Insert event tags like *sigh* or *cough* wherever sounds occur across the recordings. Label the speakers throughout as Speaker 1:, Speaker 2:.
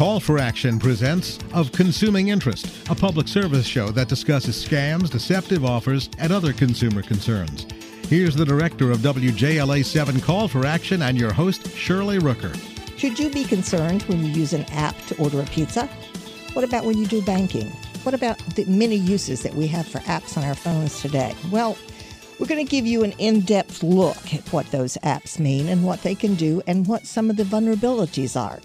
Speaker 1: Call for Action presents Of Consuming Interest, a public service show that discusses scams, deceptive offers, and other consumer concerns. Here's the director of WJLA 7 Call for Action and your host, Shirley Rooker.
Speaker 2: Should you be concerned when you use an app to order a pizza? What about when you do banking? What about the many uses that we have for apps on our phones today? Well, we're going to give you an in depth look at what those apps mean and what they can do and what some of the vulnerabilities are.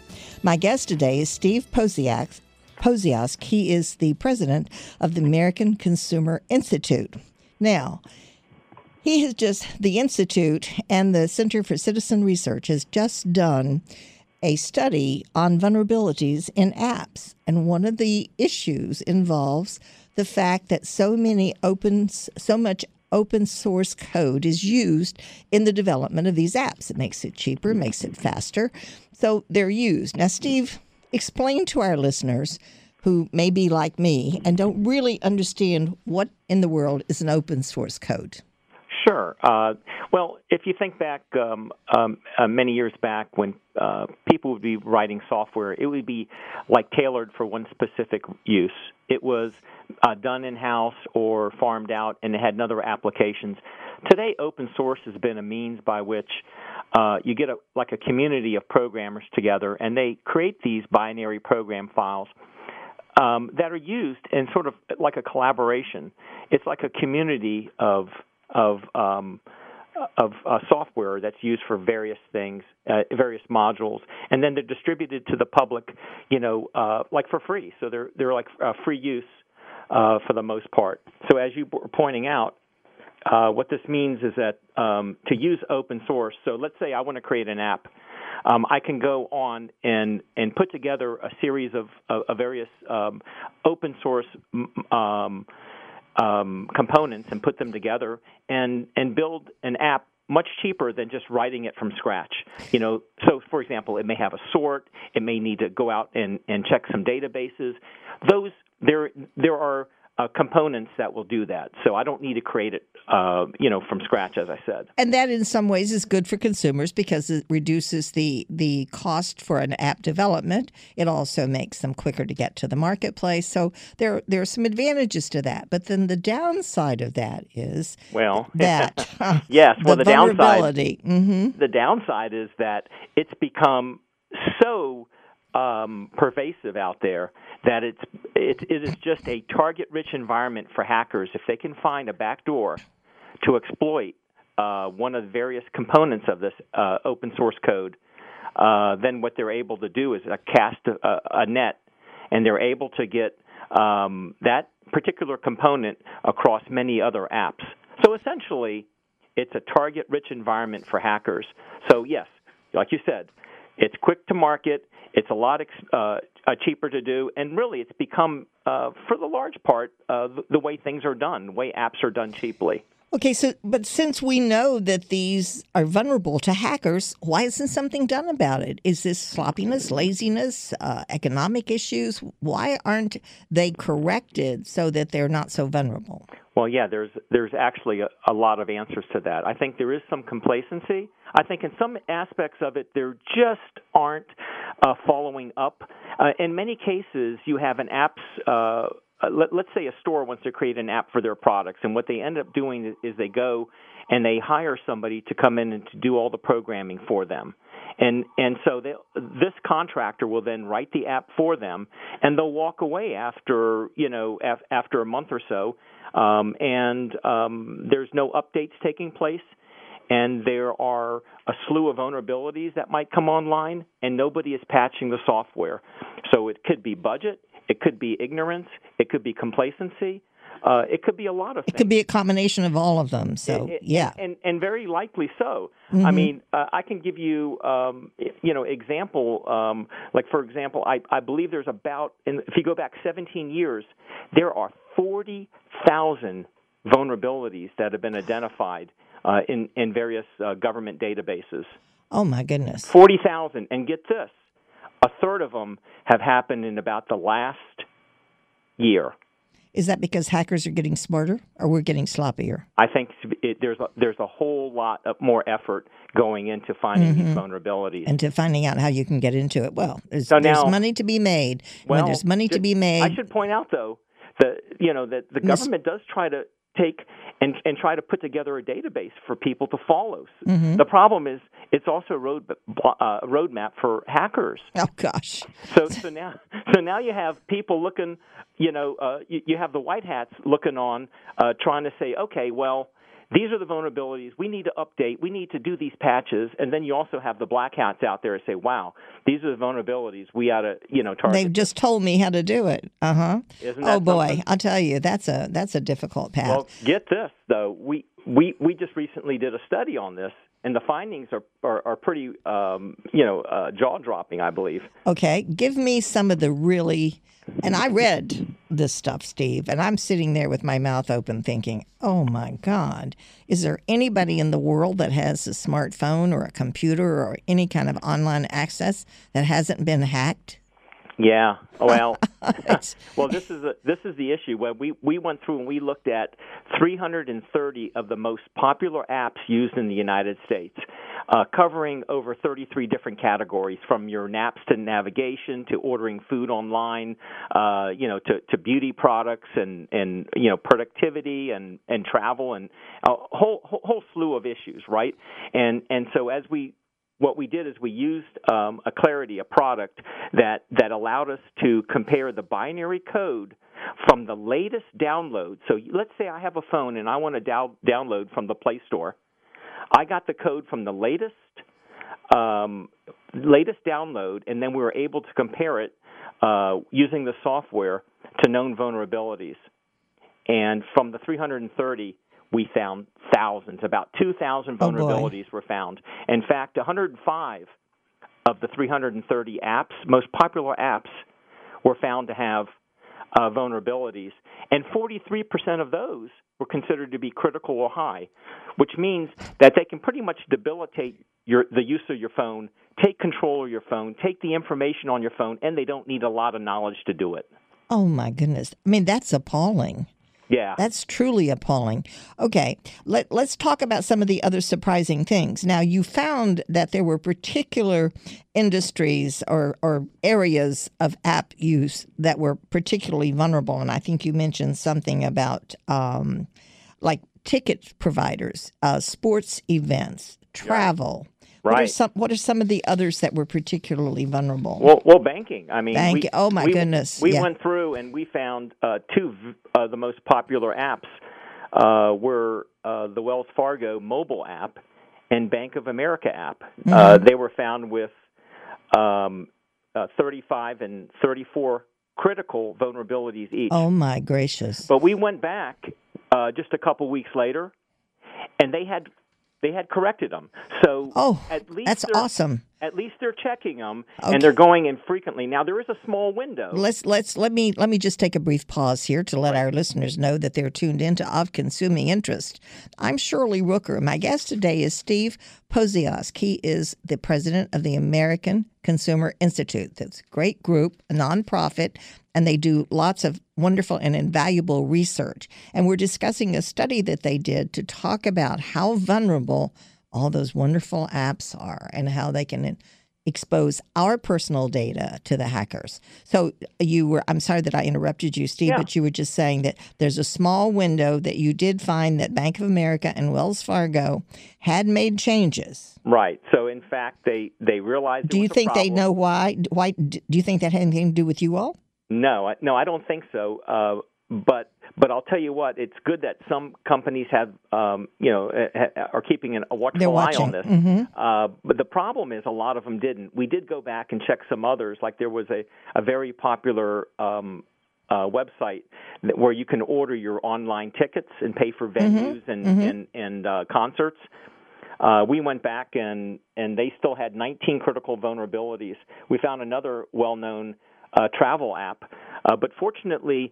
Speaker 2: My guest today is Steve Posiak. Pociask. He is the president of the American Consumer Institute. Now, he has just, the Institute and the Center for Citizen Research has just done a study on vulnerabilities in apps. And one of the issues involves the fact that so many open, so much open source code is used in the development of these apps. It makes it cheaper, makes it faster. So they're used. Now, Steve, explain to our listeners who may be like me and don't really understand what in the world is an open source code.
Speaker 3: Sure. Uh, well, if you think back um, um, uh, many years back when uh, people would be writing software, it would be like tailored for one specific use. It was uh, done in house or farmed out, and it had other applications. Today, open source has been a means by which uh, you get a, like a community of programmers together, and they create these binary program files. Um, that are used in sort of like a collaboration. It's like a community of of um, of uh, software that's used for various things, uh, various modules, and then they're distributed to the public, you know, uh, like for free. So they're they're like uh, free use uh, for the most part. So as you were pointing out, uh, what this means is that um, to use open source. So let's say I want to create an app. Um, I can go on and and put together a series of, of, of various um, open source um, um, components and put them together and and build an app much cheaper than just writing it from scratch. You know, so for example, it may have a sort, it may need to go out and, and check some databases. Those there there are uh, components that will do that. So I don't need to create it, uh, you know, from scratch, as I said.
Speaker 2: And that, in some ways, is good for consumers because it reduces the the cost for an app development. It also makes them quicker to get to the marketplace. So there there are some advantages to that. But then the downside of that is
Speaker 3: well *laughs*
Speaker 2: that *laughs*
Speaker 3: yes, well
Speaker 2: the,
Speaker 3: the downside
Speaker 2: mm-hmm.
Speaker 3: the downside is that it's become so um, pervasive out there that it's it, it is just a target-rich environment for hackers if they can find a backdoor to exploit uh, one of the various components of this uh, open source code. Uh, then what they're able to do is cast a, a net, and they're able to get um, that particular component across many other apps. So essentially, it's a target-rich environment for hackers. So yes, like you said, it's quick to market. It's a lot uh, uh, cheaper to do, and really, it's become, uh, for the large part, uh, the, way things are done, the way apps are done cheaply.
Speaker 2: Okay, so but since we know that these are vulnerable to hackers, why isn't something done about it? Is this sloppiness, laziness, uh, economic issues? Why aren't they corrected so that they're not so vulnerable?
Speaker 3: Well, yeah, there's there's actually a, a lot of answers to that. I think there is some complacency. I think in some aspects of it, there just aren't uh, following up. Uh, in many cases, you have an app's uh, let, let's say a store wants to create an app for their products, and what they end up doing is they go and they hire somebody to come in and to do all the programming for them. And and so they, this contractor will then write the app for them, and they'll walk away after you know af, after a month or so, um, and um, there's no updates taking place and there are a slew of vulnerabilities that might come online, and nobody is patching the software. So it could be budget, it could be ignorance. It could be complacency. Uh, it could be a lot of things.
Speaker 2: it
Speaker 3: things.
Speaker 2: could be a combination of all of them. So
Speaker 3: it, it,
Speaker 2: yeah,
Speaker 3: and and very likely so.
Speaker 2: Mm-hmm.
Speaker 3: I mean, uh, I can give you um, you know example um, like for example, I I believe there's about in, if you go back 17 years, there are 40,000 vulnerabilities that have been identified uh, in in various uh, government databases.
Speaker 2: Oh my goodness,
Speaker 3: 40,000, and get this a third of them have happened in about the last year.
Speaker 2: Is that because hackers are getting smarter, or we're getting sloppier?
Speaker 3: I think it, there's a, there's a whole lot of more effort going into finding mm-hmm. these vulnerabilities
Speaker 2: and to finding out how you can get into it. Well, there's, so now, there's money to be made. Well, when there's money to be made,
Speaker 3: I should point out though the you know that the government does try to take and and try to put together a database for people to follow. Mm-hmm. The problem is it's also a road uh, roadmap for hackers.
Speaker 2: Oh gosh.
Speaker 3: So so now so now you have people looking, you know, uh, you, you have the white hats looking on, uh, trying to say, okay, well, these are the vulnerabilities we need to update. We need to do these patches, and then you also have the black hats out there and say, "Wow, these are the vulnerabilities we ought to, you know, target."
Speaker 2: They've just told me how to do it. Uh huh. Oh boy, something? I'll tell you, that's a that's a difficult path.
Speaker 3: Well, get this though, we we we just recently did a study on this, and the findings are are, are pretty, um, you know, uh, jaw dropping. I believe.
Speaker 2: Okay, give me some of the really and I read this stuff, Steve, and I'm sitting there with my mouth open thinking, oh my God, is there anybody in the world that has a smartphone or a computer or any kind of online access that hasn't been hacked?
Speaker 3: Yeah. Well, *laughs* *laughs* well, this is a, this is the issue. When we we went through and we looked at 330 of the most popular apps used in the United States, uh, covering over 33 different categories, from your naps to navigation to ordering food online, uh, you know, to, to beauty products and and you know productivity and and travel and a whole whole slew of issues, right? And and so as we what we did is we used um, a Clarity, a product that, that allowed us to compare the binary code from the latest download. So let's say I have a phone and I want to dow- download from the Play Store. I got the code from the latest um, latest download, and then we were able to compare it uh, using the software to known vulnerabilities. And from the 330, we found thousands. About 2,000 vulnerabilities
Speaker 2: oh
Speaker 3: were found. In fact, 105 of the 330 apps, most popular apps, were found to have uh, vulnerabilities, and 43% of those were considered to be critical or high, which means that they can pretty much debilitate your, the use of your phone, take control of your phone, take the information on your phone, and they don't need a lot of knowledge to do it.
Speaker 2: Oh my goodness. I mean, that's appalling.
Speaker 3: Yeah.
Speaker 2: That's truly appalling. Okay, let, let's talk about some of the other surprising things. Now, you found that there were particular industries or, or areas of app use that were particularly vulnerable. And I think you mentioned something about um, like ticket providers, uh, sports events, travel.
Speaker 3: Right.
Speaker 2: What are some What are some of the others that were particularly vulnerable?
Speaker 3: Well, well, banking. I mean,
Speaker 2: banking. oh my
Speaker 3: we,
Speaker 2: goodness.
Speaker 3: We
Speaker 2: yeah.
Speaker 3: went through and we found uh, two of the most popular apps uh, were uh, the Wells Fargo mobile app and Bank of America app. Mm-hmm. Uh, they were found with um, uh, 35 and 34 critical vulnerabilities each.
Speaker 2: Oh my gracious!
Speaker 3: But we went back uh, just a couple weeks later, and they had they had corrected them. So
Speaker 2: oh, at least that's awesome.
Speaker 3: At least they're checking them okay. and they're going in frequently. Now there is a small window.
Speaker 2: Let's let's let me let me just take a brief pause here to let our listeners know that they're tuned into of consuming interest. I'm Shirley Rooker. My guest today is Steve Pociask. He is the president of the American Consumer Institute. That's a great group, a nonprofit and they do lots of wonderful and invaluable research. And we're discussing a study that they did to talk about how vulnerable all those wonderful apps are and how they can expose our personal data to the hackers. So you were I'm sorry that I interrupted you Steve,
Speaker 3: yeah.
Speaker 2: but you were just saying that there's a small window that you did find that Bank of America and Wells Fargo had made changes.
Speaker 3: Right. So in fact they they realized
Speaker 2: Do you think they know why why do you think that had anything to do with you all?
Speaker 3: No, I, no, I don't think so. Uh, but but I'll tell you what, it's good that some companies have um, you know are keeping an, a watchful eye on this.
Speaker 2: Mm-hmm.
Speaker 3: Uh, but the problem is a lot of them didn't. We did go back and check some others. Like there was a a very popular. Um, uh, website where you can order your online tickets and pay for mm-hmm. venues mm-hmm. and
Speaker 2: mm-hmm.
Speaker 3: and, and uh, concerts. Uh, we went back and and they still had 19 critical vulnerabilities. We found another well-known uh, travel app. Uh, but fortunately,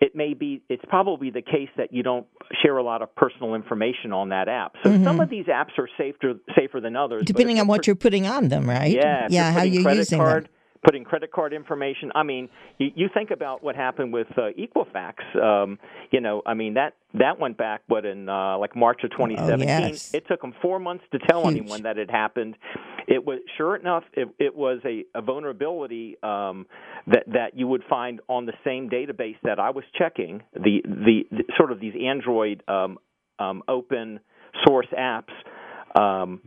Speaker 3: it may be it's probably the case that you don't share a lot of personal information on that app. So
Speaker 2: mm-hmm.
Speaker 3: some of these apps are safer safer than others.
Speaker 2: Depending on what you're putting on them, right?
Speaker 3: Yeah,
Speaker 2: yeah, how you're using
Speaker 3: card,
Speaker 2: them.
Speaker 3: putting credit card information. I mean, you, you think about what happened with uh, Equifax. Um, you know, I mean that that went back what in uh, like March of 2017.
Speaker 2: Oh, yes.
Speaker 3: It took them four months to tell
Speaker 2: Huge.
Speaker 3: anyone that it happened. It was sure enough, it, it was a, a vulnerability um, that that you would find on the same database that I was checking. The the, the sort of these Android um, um, open source apps. Um,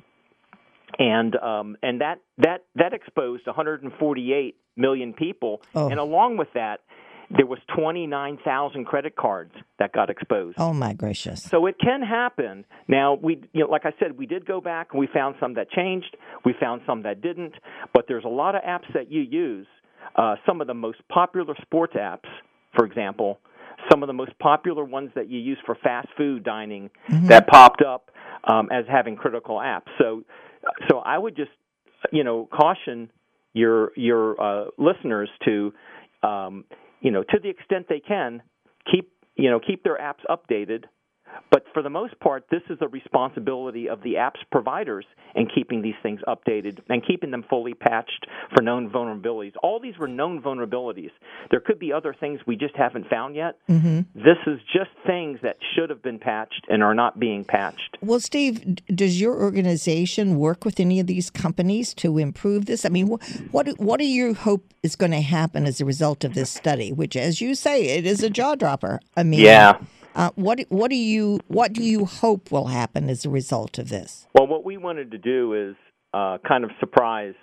Speaker 3: and um, and that that that exposed 148 million people,
Speaker 2: Oh.
Speaker 3: and along with that, there was 29,000 credit cards that got exposed.
Speaker 2: Oh my gracious.
Speaker 3: So it can happen. Now we, you know, like I said, we did go back and we found some that changed. We found some that didn't. But there's a lot of apps that you use. Uh, some of the most popular sports apps, for example, some of the most popular ones that you use for fast food dining that popped up um, as having critical apps. So, so I would just, you know, caution your your uh, listeners to, um, you know, to the extent they can, keep you know keep their apps updated. But for the most part, this is the responsibility of the apps providers in keeping these things updated and keeping them fully patched for known vulnerabilities. All these were known vulnerabilities. There could be other things we just haven't found yet.
Speaker 2: Mm-hmm.
Speaker 3: This is just things that should have been patched and are not being patched.
Speaker 2: Well, Steve, does your organization work with any of these companies to improve this? I mean, what what do you hope is going to happen as a result of this study? Which, as you say, it is a jaw dropper. I mean, Uh, what what do you what do you hope will happen as a result of this?
Speaker 3: Well, what we wanted to do is uh, kind of surprise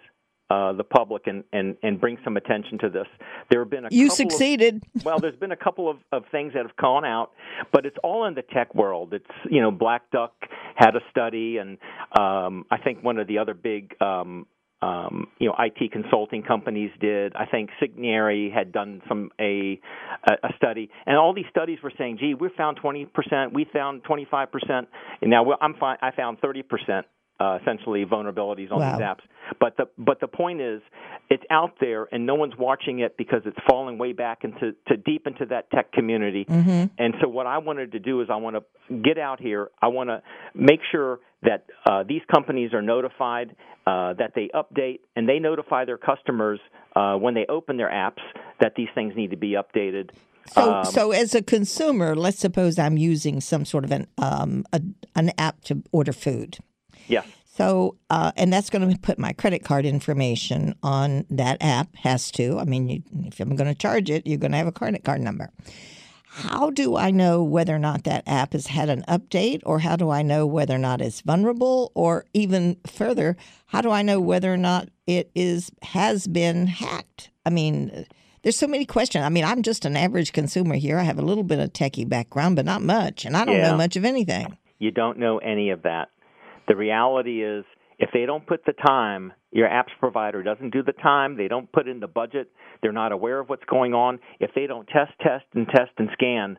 Speaker 3: uh, the public and, and, and bring some attention to this. There have been a
Speaker 2: You
Speaker 3: couple of-
Speaker 2: succeeded. *laughs*
Speaker 3: well, there's been a couple of, of things that have gone out, but it's all in the tech world. It's you know Black Duck had a study, and um, I think one of the other big um, um, you know IT consulting companies did. I think Signary had done some a a study, and all these studies were saying, "Gee, we found 20 percent, we found 25 percent." And now I'm fine, I found 30 percent. Uh, essentially vulnerabilities on
Speaker 2: Wow.
Speaker 3: these apps, but the but the point is, it's out there and no one's watching it because it's falling way back into to deep into that tech community.
Speaker 2: Mm-hmm.
Speaker 3: And so what I wanted to do is I want to get out here. I want to make sure that uh, these companies are notified, uh, that they update, and they notify their customers uh, when they open their apps that these things need to be updated.
Speaker 2: So,
Speaker 3: Um,
Speaker 2: so as a consumer, let's suppose I'm using some sort of an um, a, an app to order food.
Speaker 3: Yes.
Speaker 2: So, uh, and that's going to put my credit card information on that app. Has to. I mean, you, if I'm going to charge it, you're going to have a credit card number. How do I know whether or not that app has had an update, or how do I know whether or not it's vulnerable, or even further, how do I know whether or not it is has been hacked? I mean, there's so many questions. I mean, I'm just an average consumer here. I have a little bit of techie background, but not much, and I don't
Speaker 3: Yeah.
Speaker 2: know much of anything.
Speaker 3: You don't know any of that. The reality is, if they don't put the time, your apps provider doesn't do the time, they don't put in the budget, they're not aware of what's going on. If they don't test, test, and test and scan,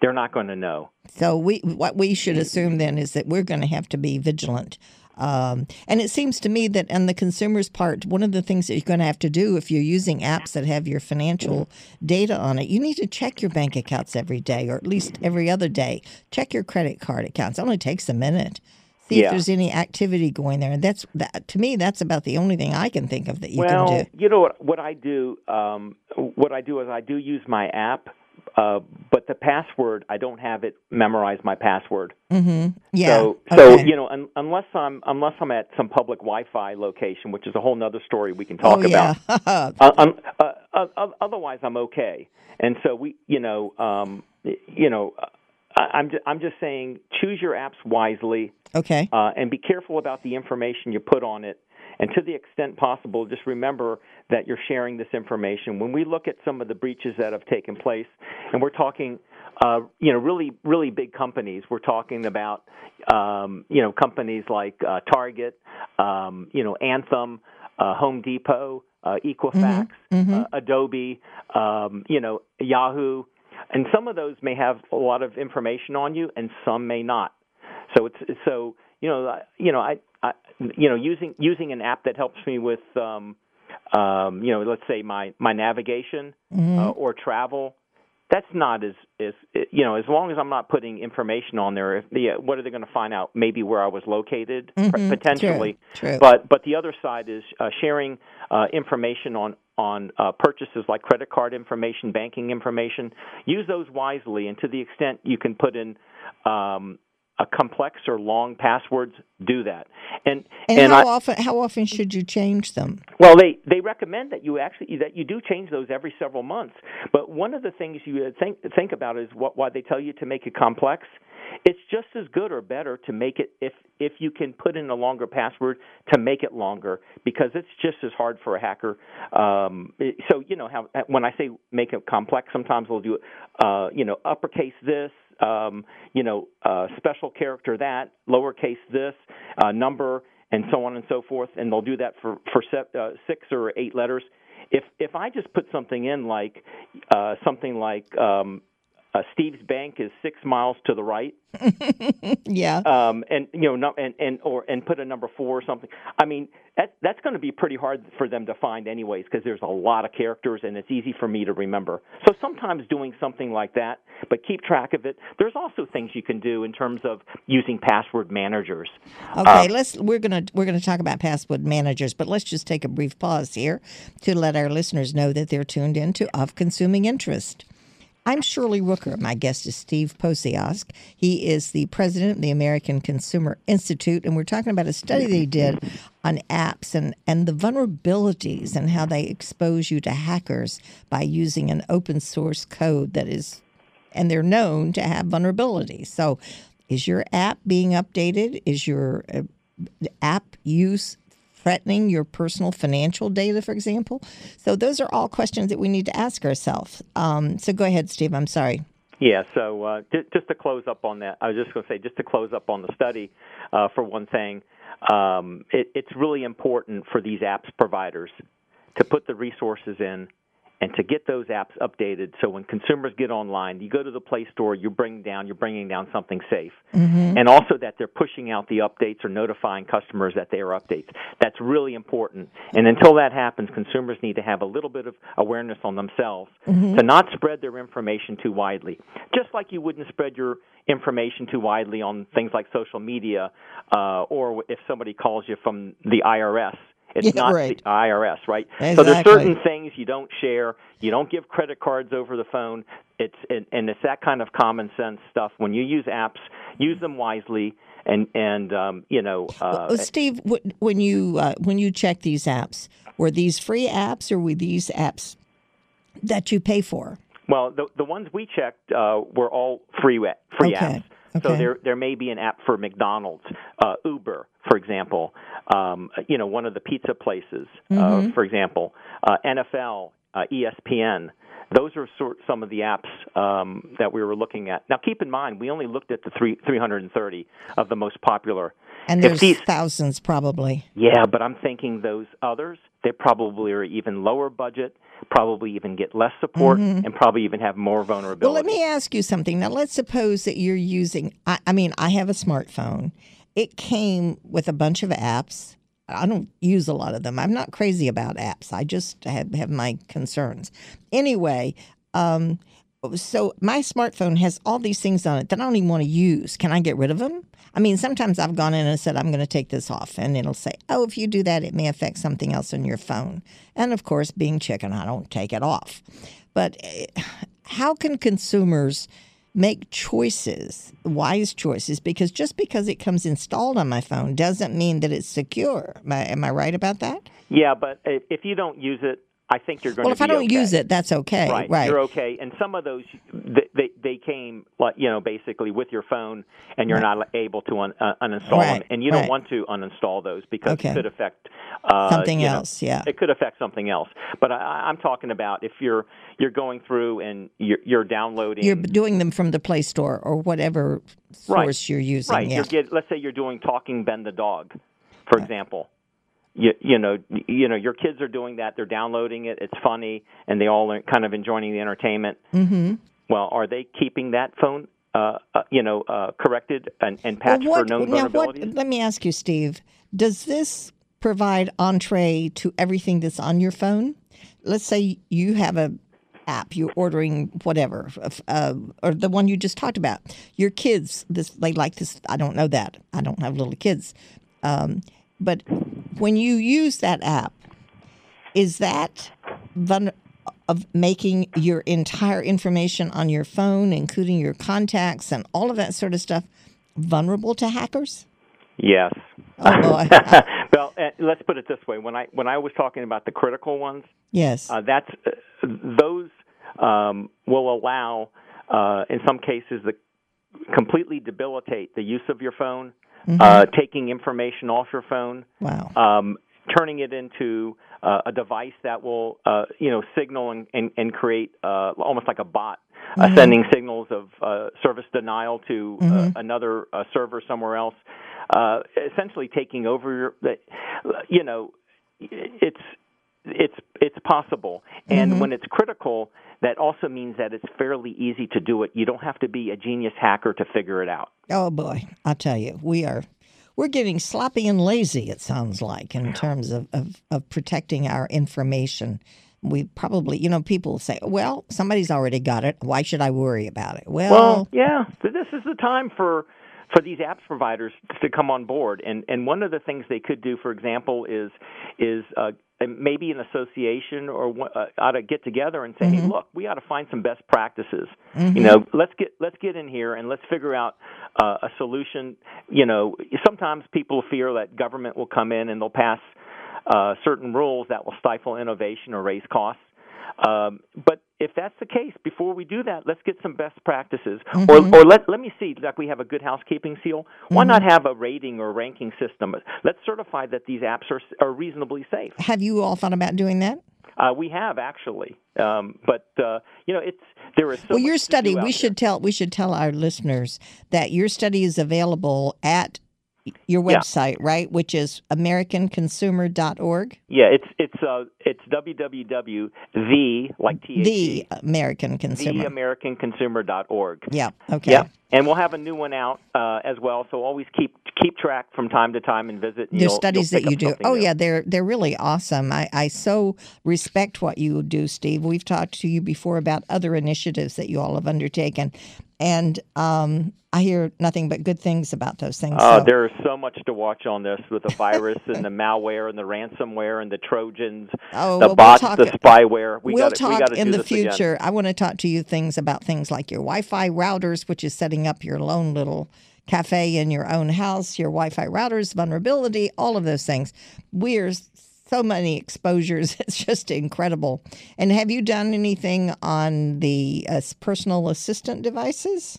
Speaker 3: they're not going to know.
Speaker 2: So we what we should assume then is that we're going to have to be vigilant. Um, and it seems to me that on the consumer's part, one of the things that you're going to have to do if you're using apps that have your financial data on it, you need to check your bank accounts every day, or at least every other day. Check your credit card accounts. It only takes a minute. See if there's any activity going there. And that's that to me. That's about the only thing I can think of that you
Speaker 3: well,
Speaker 2: can do.
Speaker 3: you know what? What I do, um, what I do is I do use my app, uh, but the password I don't have it memorized. my password.
Speaker 2: Mm-hmm. Yeah.
Speaker 3: So, so
Speaker 2: okay.
Speaker 3: you know, un, unless I'm unless I'm at some public Wi-Fi location, which is a whole other story we can talk
Speaker 2: oh, yeah.
Speaker 3: about. um, *laughs* uh, uh, uh, otherwise, I'm okay. And so we, you know, um, you know, I, I'm I'm just saying, choose your apps wisely
Speaker 2: okay.
Speaker 3: uh, and be careful about the information you put on it. And to the extent possible, just remember that you're sharing this information. When we look at some of the breaches that have taken place, and we're talking, uh, you know, really, really big companies. We're talking about, um, you know, companies like uh, Target, um, you know, Anthem, uh, Home Depot, uh, Equifax, Uh, Adobe, um, you know, Yahoo, and some of those may have a lot of information on you, and some may not. So it's so you know you know I, I you know using using an app that helps me with um, um, you know let's say my my navigation uh, or travel. That's not as as you know as long as I'm not putting information on there. If the what are they going to find out? Maybe where I was located
Speaker 2: Mhm,
Speaker 3: potentially.
Speaker 2: true, true.
Speaker 3: But but the other side is uh, sharing uh, information on on uh, purchases like credit card information, banking information. Use those wisely, and to the extent you can put in um, complex or long passwords, do that.
Speaker 2: And and, and how I, often how often should you change them?
Speaker 3: Well, they they recommend that you actually that you do change those every several months. But one of the things you think think about is what why they tell you to make it complex. It's just as good or better to make it if if you can put in a longer password to make it longer because it's just as hard for a hacker. Um, so you know how when I say make it complex, sometimes we'll do uh, you know uppercase this, um, you know, uh, special character that, lowercase this, uh, number, and so on and so forth, and they'll do that for for se- uh, six or eight letters. If if I just put something in like uh, something like um, uh, Steve's bank is six miles to the right. *laughs*
Speaker 2: yeah.
Speaker 3: Um, and you know, no, and and or and put a number four or something. I mean, that that's going to be pretty hard for them to find, anyways, because there's a lot of characters, and it's easy for me to remember. So sometimes doing something like that, but keep track of it. There's also things you can do in terms of using password managers.
Speaker 2: Okay, uh, let's we're gonna we're gonna talk about password managers, but let's just take a brief pause here to let our listeners know that they're tuned in to of consuming interest. I'm Shirley Rooker. My guest is Steve Pociask. He is the president of the American Consumer Institute, and we're talking about a study they did on apps and, and the vulnerabilities and how they expose you to hackers by using an open source code that is, and they're known to have vulnerabilities. So, is your app being updated? Is your uh, app use threatening your personal financial data, for example? So those are all questions that we need to ask ourselves. Um, so go ahead, Steve. I'm sorry.
Speaker 3: Yeah, so uh, just, just to close up on that, I was just going to say, just to close up on the study, uh, for one thing, um, it, it's really important for these apps providers to put the resources in and to get those apps updated so when consumers get online you go to the play store you bring down you're bringing down something safe mm-hmm. and also that they're pushing out the updates or notifying customers that they are updates that's really important and until that happens consumers need to have a little bit of awareness on themselves mm-hmm. to not spread their information too widely just like you wouldn't spread your information too widely on things like social media uh, or if somebody calls you from the IRS it's yeah, not right. the IRS, right?
Speaker 2: Exactly.
Speaker 3: So there's certain things you don't share. You don't give credit cards over the phone. It's and, and it's that kind of common sense stuff. When you use apps, use them wisely. And and um, you know, uh,
Speaker 2: well, Steve, when you uh, when you check these apps, were these free apps or were these apps that you pay for?
Speaker 3: Well, the the ones we checked uh, were all free free
Speaker 2: okay.
Speaker 3: apps. Okay. So there there may be an app for McDonald's, uh, Uber, for example. Um, you know, one of the pizza places, uh, mm-hmm. uh, for example, uh, NFL, uh, ESPN. Those are sort some of the apps um, that we were looking at. Now, keep in mind, we only looked at the three, 330 of the most popular.
Speaker 2: And there's these, thousands, probably.
Speaker 3: Yeah, but I'm thinking those others, they probably are even lower budget probably even get less support mm-hmm. and probably even have more vulnerability.
Speaker 2: Well, let me ask you something. Now, let's suppose that you're using, I, I mean, I have a smartphone. It came with a bunch of apps. I don't use a lot of them. I'm not crazy about apps. I just have, have my concerns. Anyway, um, so my smartphone has all these things on it that I don't even want to use. Can I get rid of them? I mean, sometimes I've gone in and said, I'm going to take this off. And it'll say, oh, if you do that, it may affect something else on your phone. And of course, being chicken, I don't take it off. But eh, how can consumers make choices, wise choices? Because just because it comes installed on my phone doesn't mean that it's secure. Am I, am I right about that?
Speaker 3: Yeah, but if you don't use it, I think you're going
Speaker 2: well, to. Well, if I don't
Speaker 3: okay.
Speaker 2: use it, that's okay.
Speaker 3: Right,
Speaker 2: right.
Speaker 3: You're okay. And some of those, they they came, like you know, basically with your phone, and you're right. not able to un, uh, uninstall
Speaker 2: right.
Speaker 3: them, and you don't want to uninstall those because
Speaker 2: okay.
Speaker 3: it could affect uh,
Speaker 2: something else.
Speaker 3: Know,
Speaker 2: yeah,
Speaker 3: it could affect something else. But I, I'm talking about if you're you're going through and you're, you're downloading.
Speaker 2: You're doing them from the Play Store or whatever source you're using.
Speaker 3: Right.
Speaker 2: Yeah.
Speaker 3: You're, let's say you're doing Talking Ben the dog, for example you, you know you know your kids are doing that. They're downloading it. It's funny. And they all are kind of enjoying the entertainment.
Speaker 2: Mm-hmm.
Speaker 3: well are they keeping that phone uh, uh, you know uh, corrected and, and patched
Speaker 2: well, what,
Speaker 3: for known
Speaker 2: now
Speaker 3: vulnerabilities?
Speaker 2: what, let me ask you steve does this provide entree to everything that's on your phone? Let's say you have a app you're ordering whatever uh, or the one you just talked about. Your kids this they like this. I don't know that. I don't have little kids. Um, but when you use that app, is that vul- of making your entire information on your phone, including your contacts and all of that sort of stuff, vulnerable to hackers?
Speaker 3: Yes.
Speaker 2: Oh boy. *laughs*
Speaker 3: well, uh, let's put it this way: when I when I was talking about the critical ones,
Speaker 2: yes,
Speaker 3: uh, that's uh, those um, will allow, uh, in some cases, the completely debilitate the use of your phone,
Speaker 2: Mm-hmm.
Speaker 3: uh, taking information off your phone,
Speaker 2: wow.
Speaker 3: um, turning it into uh, a device that will, uh, you know, signal and, and, and create uh, almost like a bot, uh, sending signals of uh, service denial to uh, another uh, server somewhere else, uh, essentially taking over your, you know, it's it's it's possible, and when it's critical, that also means that it's fairly easy to do it. You don't have to be a genius hacker to figure it out.
Speaker 2: Oh boy, I tell you, we are we're getting sloppy and lazy. It sounds like in terms of of, of protecting our information. We probably, you know, people say, "Well, somebody's already got it. Why should I worry about it?" Well,
Speaker 3: Well, yeah, th- this is the time for for these apps providers to come on board. And and one of the things they could do, for example, is is uh, maybe an association or uh, ought to get together and say, hey, look, we ought to find some best practices. You know, let's get let's get in here and let's figure out uh, a solution. You know, sometimes people fear that government will come in and they'll pass uh, certain rules that will stifle innovation or raise costs. Um, but if that's the case, before we do that, let's get some best practices, or or let let me see, like we have a good housekeeping seal. Why not have a rating or ranking system? Let's certify that these apps are are reasonably safe.
Speaker 2: have you all thought about doing that?
Speaker 3: Uh, we have actually, um, but uh, you know, it's there is so
Speaker 2: well, your study. We
Speaker 3: there.
Speaker 2: should tell we should tell our listeners that your study is available at your
Speaker 3: Yeah.
Speaker 2: website, right? Which is americanconsumer.org.
Speaker 3: Yeah, it's it's uh it's www the like T H
Speaker 2: The American Consumer.
Speaker 3: theamericanconsumer.org.
Speaker 2: yeah. Okay.
Speaker 3: Yeah, and we'll have a new one out uh, as well. So always keep keep track from time to time and visit. and
Speaker 2: There's
Speaker 3: you'll-
Speaker 2: studies that you do. Oh yeah, they're they're really awesome. I, I so respect what you do, Steve. We've talked to you before about other initiatives that you all have undertaken, and um, I hear nothing but good things about those things.
Speaker 3: Uh,
Speaker 2: so-
Speaker 3: there is so much to watch on this with the virus and the *laughs* malware and the ransomware and the Trojans,
Speaker 2: Oh,
Speaker 3: the
Speaker 2: well, we'll
Speaker 3: bots,
Speaker 2: talk-
Speaker 3: the spyware. We
Speaker 2: we'll
Speaker 3: gotta,
Speaker 2: talk
Speaker 3: we gotta
Speaker 2: in the
Speaker 3: this again.
Speaker 2: future. I want to talk to you things about things like your Wi-Fi routers, which is setting up your lone little cafe in your own house, your Wi-Fi routers, vulnerability, all of those things. We're so many exposures; *laughs* it's just incredible. And have you done anything on the uh, personal assistant devices?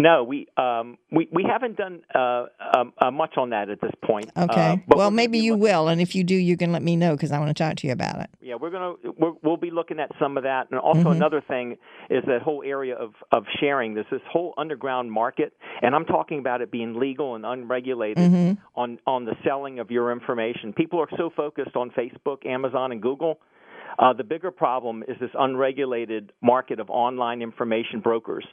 Speaker 3: No, we um, we we haven't done uh, um, uh, much on that at this point.
Speaker 2: Okay.
Speaker 3: Uh,
Speaker 2: well, maybe you
Speaker 3: looking-
Speaker 2: will, and if you do, you can let me know because I want to talk to you about it.
Speaker 3: Yeah, we're gonna we're, we'll be looking at some of that, and also
Speaker 2: Mm-hmm.
Speaker 3: another thing is that whole area of of sharing. There's this whole underground market, and I'm talking about it being legal and unregulated
Speaker 2: Mm-hmm.
Speaker 3: on on the selling of your information. People are so focused on Facebook, Amazon, and Google. Uh, the bigger problem is this unregulated market of online information brokers,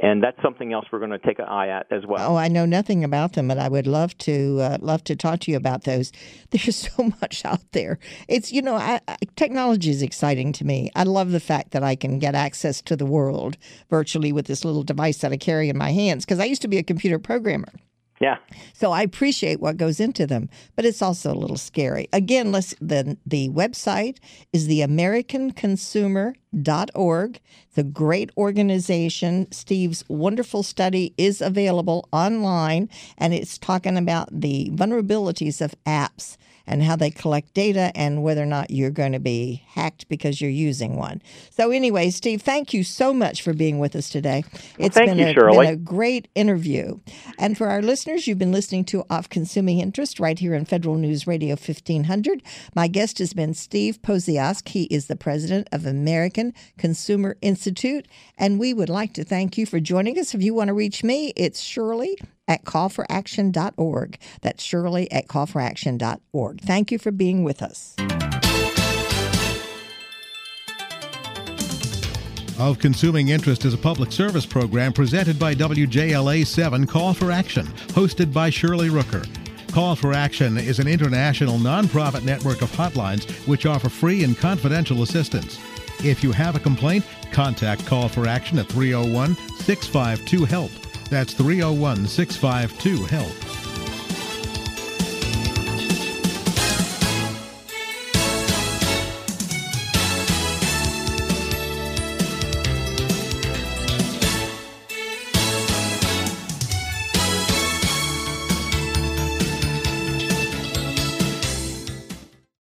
Speaker 3: and that's something else we're going to take an eye at as well.
Speaker 2: Oh, I know nothing about them, but I would love to uh, love to talk to you about those. *laughs* There's so much out there. It's you know, I, I, technology is exciting to me. I love the fact that I can get access to the world virtually with this little device that I carry in my hands. Because I used to be a computer programmer.
Speaker 3: Yeah.
Speaker 2: So I appreciate what goes into them, but it's also a little scary. Again, let's, the the website is the AmericanConsumer.org. It's a great organization. Steve's wonderful study is available online, and it's talking about the vulnerabilities of apps and how they collect data and whether or not you're going to be hacked because you're using one. So, anyway, Steve, thank you so much for being with us today. It's
Speaker 3: thank
Speaker 2: been,
Speaker 3: you,
Speaker 2: a, been a great interview. And for our listeners, you've been listening to Of Consuming Interest right here on Federal News Radio 1500. My guest has been Steve Pociask. He is the president of American Consumer Institute. And we would like to thank you for joining us. If you want to reach me, it's Shirley at callforaction.org. That's Shirley at callforaction.org. Thank you for being with us.
Speaker 1: Of Consuming Interest is a public service program presented by WJLA 7 Call for Action, hosted by Shirley Rooker. Call for Action is an international nonprofit network of hotlines which offer free and confidential assistance. If you have a complaint, contact Call for Action at 301 652 HELP. That's 301 652 HELP.